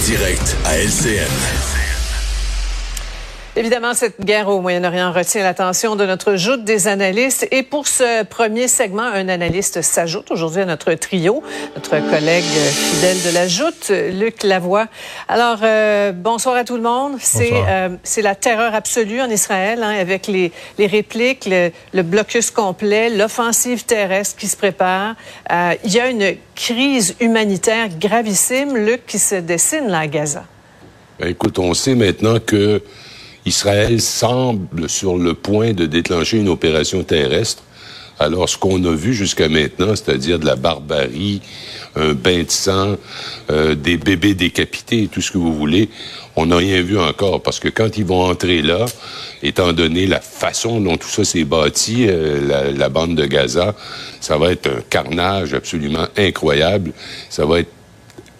direct à LCN. Évidemment, cette guerre au Moyen-Orient retient l'attention de notre joute des analystes. Et pour ce premier segment, un analyste s'ajoute aujourd'hui à notre trio, notre collègue fidèle de la joute, Luc Lavoie. Alors, euh, bonsoir à tout le monde. C'est euh, c'est la terreur absolue en Israël, hein, avec les, les répliques, le, le, blocus complet, l'offensive terrestre qui se prépare. Euh, il y a une crise humanitaire gravissime, Luc, qui se dessine là à Gaza. Ben, écoute, on sait maintenant que Israël semble sur le point de déclencher une opération terrestre. Alors, ce qu'on a vu jusqu'à maintenant, c'est-à-dire de la barbarie, un bain de sang, euh, des bébés décapités, tout ce que vous voulez, on n'a rien vu encore. Parce que quand ils vont entrer là, étant donné la façon dont tout ça s'est bâti, euh, la, la bande de Gaza, ça va être un carnage absolument incroyable. Ça va être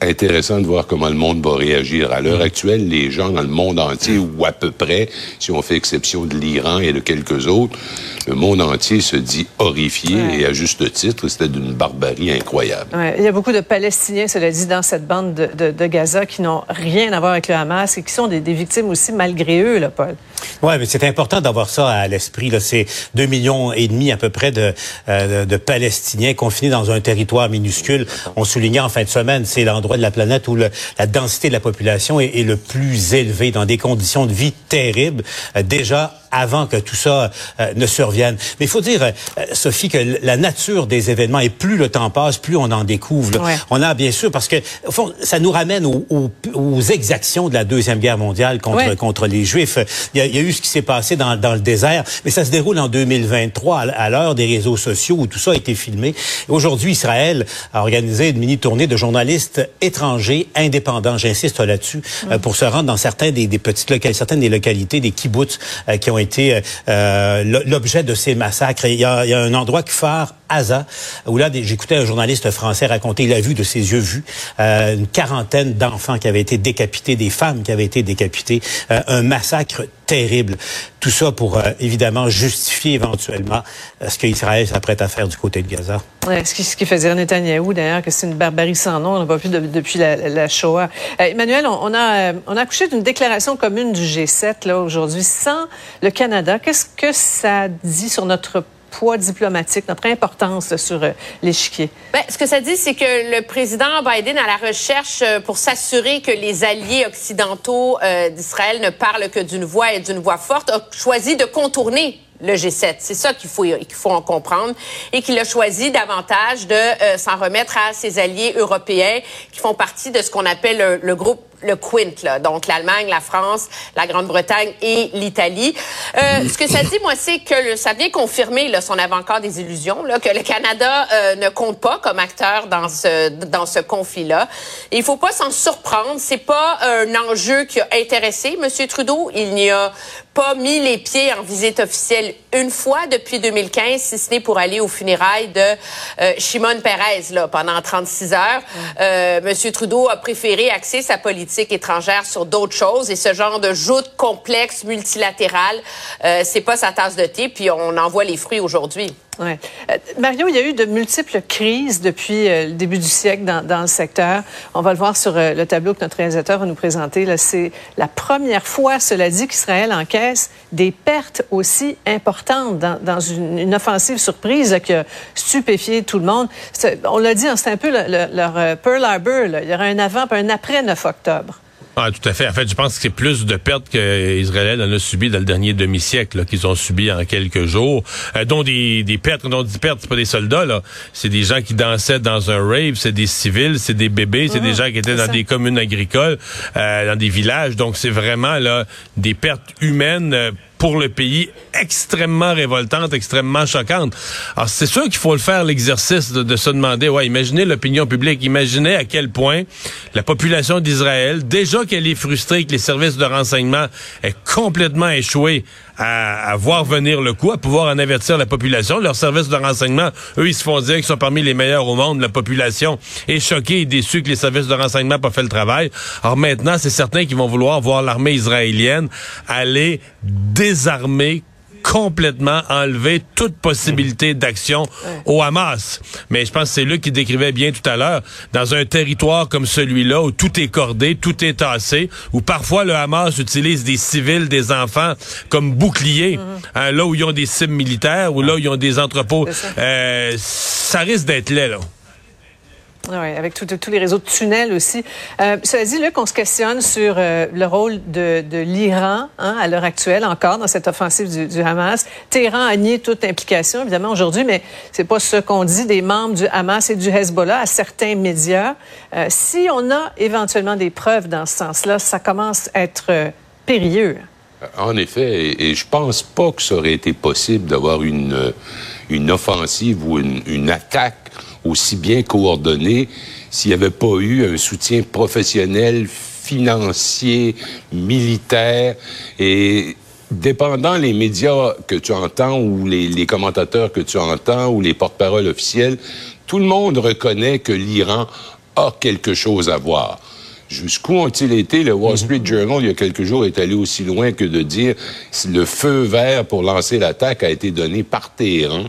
intéressant de voir comment le monde va réagir. À l'heure actuelle, les gens dans le monde entier, ou à peu près, si on fait exception de l'Iran et de quelques autres, le monde entier se dit horrifié et à juste titre, c'était d'une barbarie incroyable. Ouais. Il y a beaucoup de Palestiniens, cela dit, dans cette bande de, de, de Gaza qui n'ont rien à voir avec le Hamas et qui sont des, des victimes aussi malgré eux, là, Paul. Oui, mais c'est important d'avoir ça à l'esprit. C'est deux millions et demi à peu près de, euh, de Palestiniens confinés dans un territoire minuscule. On soulignait en fin de semaine, c'est l'endroit de la planète où le, la densité de la population est, est, le plus élevée, dans des conditions de vie terribles. Euh, déjà avant que tout ça euh, ne survienne. Mais il faut dire, euh, Sophie, que la nature des événements, et plus le temps passe, plus on en découvre. Ouais. On a bien sûr, parce que au fond, ça nous ramène aux, aux, aux, exactions de la Deuxième Guerre mondiale contre, ouais. contre les Juifs. Il y, a, il y, a, eu ce qui s'est passé dans, dans, le désert, mais ça se déroule en 2023, à, à l'heure des réseaux sociaux où tout ça a été filmé. Aujourd'hui, Israël a organisé une mini-tournée de journalistes étrangers, indépendants, j'insiste là-dessus, euh, pour se rendre dans certains des, des petites localités, certaines des localités, des kibbutz qui ont été euh, l'objet de ces massacres. Il y, a, un endroit qui phare Asa, où là, j'écoutais un journaliste français raconter, il a vu de ses yeux vus, euh, une quarantaine d'enfants qui avaient été décapités, des femmes qui avaient été décapitées, euh, un massacre terrible. Tout ça pour, euh, évidemment, justifier éventuellement euh, ce qu'Israël s'apprête à faire du côté de Gaza. Ce, qui, ce fait dire Netanyahou, d'ailleurs, que c'est une barbarie sans nom. On n'a pas vu de, depuis la, la Shoah. Euh, Emmanuel, on, on, a, on a accouché d'une déclaration commune du G7 là aujourd'hui sans le Canada. Qu'est-ce que ça dit sur notre poids diplomatique, notre importance sur euh, l'échiquier? Ben, ce que ça dit, c'est que le président Biden a la recherche euh, pour s'assurer que les alliés occidentaux euh, d'Israël ne parlent que d'une voix et d'une voix forte, a choisi de contourner le G7. C'est ça qu'il faut faut en comprendre et qu'il a choisi davantage de s'en remettre à ses alliés européens qui font partie de ce qu'on appelle le, le groupe le Quint, là, donc l'Allemagne, la France, la Grande-Bretagne et l'Italie. Euh, ce que ça dit, moi, c'est que le, ça vient confirmer, là, si on avait encore des illusions, là, que le Canada euh, ne compte pas comme acteur dans ce dans ce conflit-là. Il faut pas s'en surprendre. C'est pas un enjeu qui a intéressé M. Trudeau. Il n'y a pas mis les pieds en visite officielle une fois depuis 2015, si ce n'est pour aller aux funérailles de euh, Shimon Peres là, pendant 36 heures. Euh, Monsieur Trudeau a préféré axer sa politique étrangère sur d'autres choses et ce genre de joute complexe, multilatérale, euh, c'est pas sa tasse de thé, puis on en voit les fruits aujourd'hui. Ouais. Euh, Mario, il y a eu de multiples crises depuis euh, le début du siècle dans, le secteur. On va le voir sur euh, le tableau que notre réalisateur va nous présenter. C'est la première fois, cela dit, qu'Israël encaisse des pertes aussi importantes dans, une, offensive surprise qui a stupéfié tout le monde. On l'a dit, hein, c'est un peu le, le, leur Pearl Harbor. Il y aura un avant et un après 9 octobre. Ah, tout à fait. En fait, je pense que c'est plus de pertes qu'Israël en a subi dans le dernier demi-siècle qu'ils ont subi en quelques jours, euh, dont des, des pertes. Dont des pertes, c'est pas des soldats là, c'est des gens qui dansaient dans un rave, c'est des civils, c'est des bébés, c'est mmh, des gens qui étaient dans ça. des communes agricoles, euh, dans des villages. Donc c'est vraiment là des pertes humaines. Pour le pays extrêmement révoltante, extrêmement choquante. Alors, c'est sûr qu'il faut le faire, l'exercice de, de, se demander, ouais, imaginez l'opinion publique, imaginez à quel point la population d'Israël, déjà qu'elle est frustrée que les services de renseignement aient complètement échoué à, à, voir venir le coup, à pouvoir en avertir la population. Leurs services de renseignement, eux, ils se font dire qu'ils sont parmi les meilleurs au monde. La population est choquée et déçue que les services de renseignement n'ont pas fait le travail. Alors maintenant, c'est certain qu'ils vont vouloir voir l'armée israélienne aller désarmer complètement enlever toute possibilité d'action au Hamas. Mais je pense que c'est lui qui décrivait bien tout à l'heure, dans un territoire comme celui-là, où tout est cordé, tout est tassé, où parfois le Hamas utilise des civils, des enfants comme boucliers, mhm. hein, là où ils ont des cibles militaires, ou là où ils ont des entrepôts. Euh, ça risque d'être laid, là. Oui, avec tous les réseaux de tunnels aussi. Euh, cela dit, Luc, on se questionne sur euh, le rôle de, l'Iran hein, à l'heure actuelle encore dans cette offensive du, Hamas. Téhéran a nié toute implication, évidemment, aujourd'hui, mais c'est pas ce qu'on dit des membres du Hamas et du Hezbollah à certains médias. Euh, si on a éventuellement des preuves dans ce sens-là, ça commence à être périlleux. En effet, et, je pense pas que ça aurait été possible d'avoir une, offensive ou une attaque aussi bien coordonné s'il n'y avait pas eu un soutien professionnel, financier, militaire et dépendant les médias que tu entends ou les, les commentateurs que tu entends ou les porte-paroles officiels, tout le monde reconnaît que l'Iran a quelque chose à voir. Jusqu'où ont-ils été? Le Wall mhm. Street Journal, il y a quelques jours, est allé aussi loin que de dire le feu vert pour lancer l'attaque a été donné par Téhéran?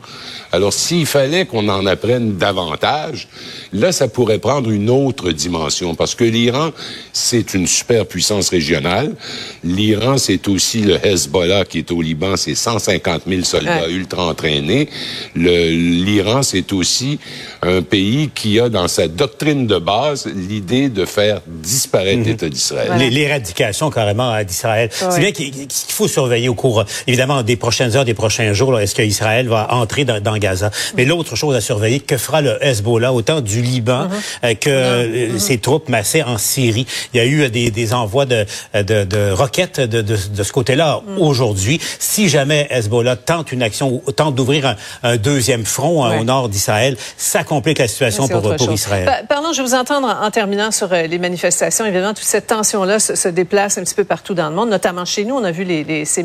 Alors, s'il fallait qu'on en apprenne davantage, là, ça pourrait prendre une autre dimension, parce que l'Iran, c'est une superpuissance régionale. L'Iran, c'est aussi le Hezbollah qui est au Liban, c'est 150 000 soldats ultra entraînés. L'Iran, c'est aussi un pays qui a dans sa doctrine de base l'idée de faire disparaître mhm. l'État d'Israël. L'éradication carrément d'Israël. C'est bien qu'il faut surveiller au cours, évidemment, des prochaines heures, des prochains jours. Est-ce qu'Israël va entrer dans, dans Gaza? Mais l'autre chose à surveiller, que fera le Hezbollah autant du Liban mhm. euh, que euh, mhm. ses troupes massées en Syrie? Il y a eu des, des envois de, de, de roquettes de, de, de ce côté-là aujourd'hui. Si jamais Hezbollah tente une action ou tente d'ouvrir un, un, deuxième front hein, au nord d'Israël, ça complique la situation pour, pour Israël. Pardon, je vais vous entendre en, en terminant sur les manifestations Évidemment, toute cette tension-là se, déplace un petit peu partout dans le monde, notamment chez nous. On a vu ces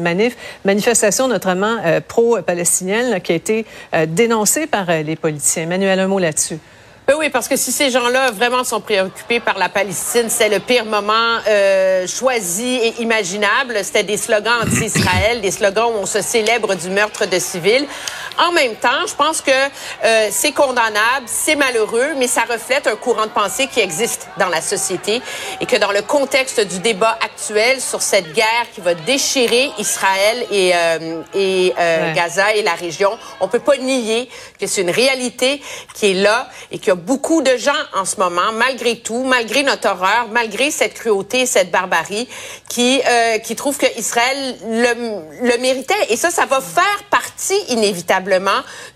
manifestations notamment euh, pro-palestiniennes qui a été euh, dénoncée par euh, les politiciens. Emmanuel, un mot là-dessus. Oui, parce que si ces gens-là vraiment sont préoccupés par la Palestine, c'est le pire moment euh, choisi et imaginable. C'était des slogans anti-Israël, des slogans où on se célèbre du meurtre de civils. En même temps, je pense que euh, c'est condamnable, c'est malheureux, mais ça reflète un courant de pensée qui existe dans la société et que dans le contexte du débat actuel sur cette guerre qui va déchirer Israël et, euh, et euh, Gaza et la région, on peut pas nier que c'est une réalité qui est là et qu'il y a beaucoup de gens en ce moment, malgré tout, malgré notre horreur, malgré cette cruauté, cette barbarie, qui euh, qui trouvent que Israël le, le méritait. Et ça, ça va faire partie inévitablement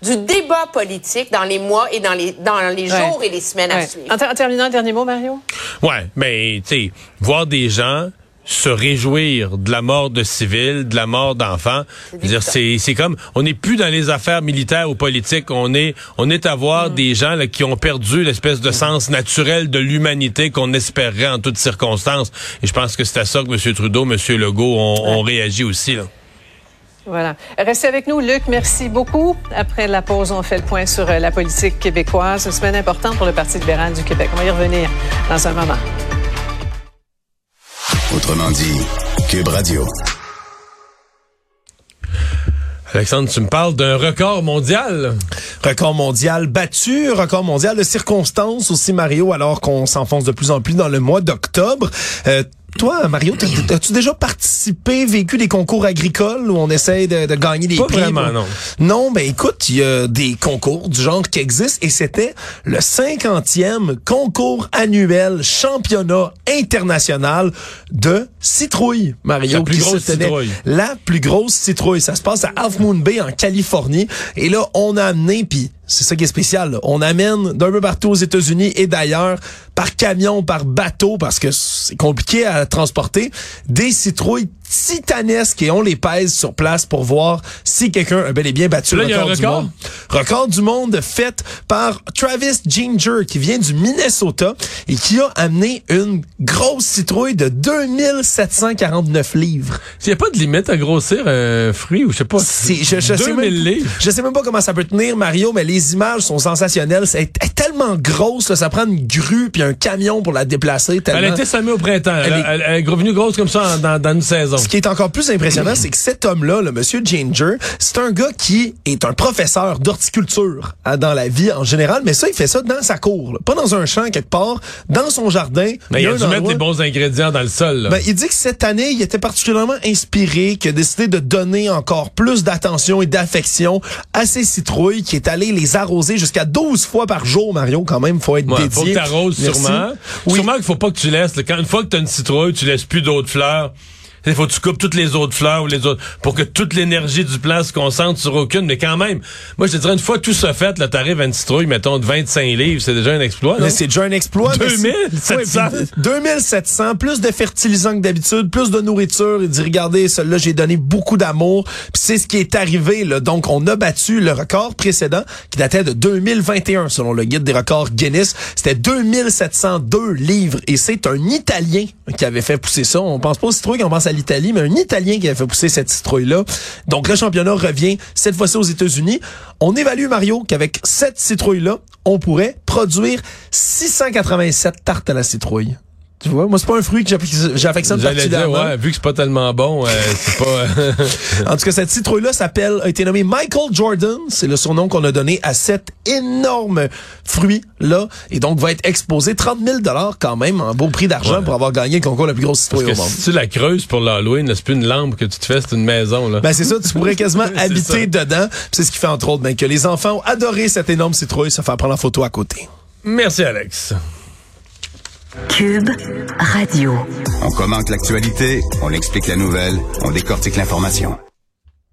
du débat politique dans les mois et dans les, dans les jours et les semaines à suivre. En, terminant, un dernier mot, Mario? Ouais, mais, tu sais, voir des gens se réjouir de la mort de civils, de la mort d'enfants. C'est c'est comme on n'est plus dans les affaires militaires ou politiques, on est on est à voir mm. des gens là, qui ont perdu l'espèce de sens naturel de l'humanité qu'on espérerait en toutes circonstances. Et je pense que c'est à ça que M. Trudeau, M. Legault ont, ont réagi aussi. Là. Voilà. Restez avec nous, Luc. Merci beaucoup. Après la pause, on fait le point sur euh, la politique québécoise. Une semaine importante pour le Parti libéral du Québec. On va y revenir dans un moment. Autrement dit, Cube Radio. Alexandre, tu me parles d'un record mondial. Record mondial battu, record mondial de circonstances aussi, Mario, alors qu'on s'enfonce de plus en plus dans le mois d'octobre. Euh, toi, Mario, as-tu déjà participé, vécu des concours agricoles où on essaie de, de gagner des Pas prix? vraiment, non. Non, ben écoute, il y a des concours du genre qui existent et c'était le 50e concours annuel championnat international de citrouille, Mario. La plus grosse citrouille. La plus grosse citrouille. Ça se passe à Half Moon Bay en Californie. Et là, on a amené, puis c'est ça qui est spécial. Là. On amène d'un peu partout aux États-Unis et d'ailleurs par camion, par bateau, parce que c'est compliqué à transporter, des citrouilles titanesques et on les pèse sur place pour voir si quelqu'un a bel et bien battu le record, du monde. Record du monde fait par Travis Ginger qui vient du Minnesota et qui a amené une grosse citrouille de 2749 livres. Il n'y a pas de limite à grossir un fruit ou je sais pas. je, je 2000 sais même, livres. Je sais même pas comment ça peut tenir Mario, mais les les images sont sensationnelles. C'est est tellement grosse, là, ça prend une grue puis un camion pour la déplacer. Tellement... Elle a été semée au printemps. Elle, Elle est- elle- elle est revenue grosse comme ça en- dans, dans une saison. Ce qui est encore plus impressionnant, c'est que cet homme-là, le monsieur Ginger, c'est un gars qui est un professeur d'horticulture hein, dans la vie en général, mais ça, il fait ça dans sa cour, là. pas dans un champ quelque part, dans son jardin. Mais il a dû mettre les bons ingrédients dans le sol. là. Ben, il dit que cette année, il était particulièrement inspiré, qu'il a décidé de donner encore plus d'attention et d'affection à ses citrouilles, qui est allé les arroser jusqu'à 12 fois par jour, Mario, quand même, faut être Ouais, dédié. faut que t'arroses sûrement. Oui. Sûrement qu'il faut pas que tu laisses. Quand, une fois que tu as une citrouille, tu laisses plus d'autres fleurs. Il faut que tu coupes toutes les autres fleurs ou les autres pour que toute l'énergie du plant se concentre sur aucune. Mais quand même, moi je te dirais une fois tout ça fait, là t'arrives à une citrouille, mettons de 25 livres, c'est déjà un exploit. Mais c'est déjà un exploit. mais c'est- 2700. Ouais, puis 2700, plus de fertilisants que d'habitude, plus de nourriture. Il dit, regardez, celui-là, j'ai donné beaucoup d'amour. Puis c'est ce qui est arrivé. Là. Donc, on a battu le record précédent qui datait de 2021, selon le guide des records Guinness. C'était 2702 livres. Et c'est un Italien qui avait fait pousser ça. On pense pas aux citrouilles, on pense à l'Italie, mais un Italien qui avait fait pousser cette citrouille-là. Donc, le championnat revient cette fois-ci aux États-Unis. On évalue, Mario, qu'avec cette citrouille-là, on pourrait produire 687 tartes à la citrouille. Tu vois, moi, c'est pas un fruit que j'affec- j'affectionne particulièrement. ouais, vu que c'est pas tellement bon, euh, c'est pas. En tout cas, cette citrouille-là s'appelle, a été nommée Michael Jordan. C'est le surnom qu'on a donné à cet énorme fruit-là. Et donc, va être exposé 30 000 quand même, en beau prix d'argent Ouais. pour avoir gagné le concours la plus grosse citrouille Parce au que monde. si tu la creuses pour l'Halloween, c'est plus une lampe que tu te fais, c'est une maison. Là. Ben c'est ça, tu pourrais quasiment habiter ça. dedans. C'est ce qui fait entre autres ben, que les enfants ont adoré cette énorme citrouille, ça fait prendre la photo à côté. Merci Alex. Cube Radio. On commente l'actualité, on explique la nouvelle, on décortique l'information.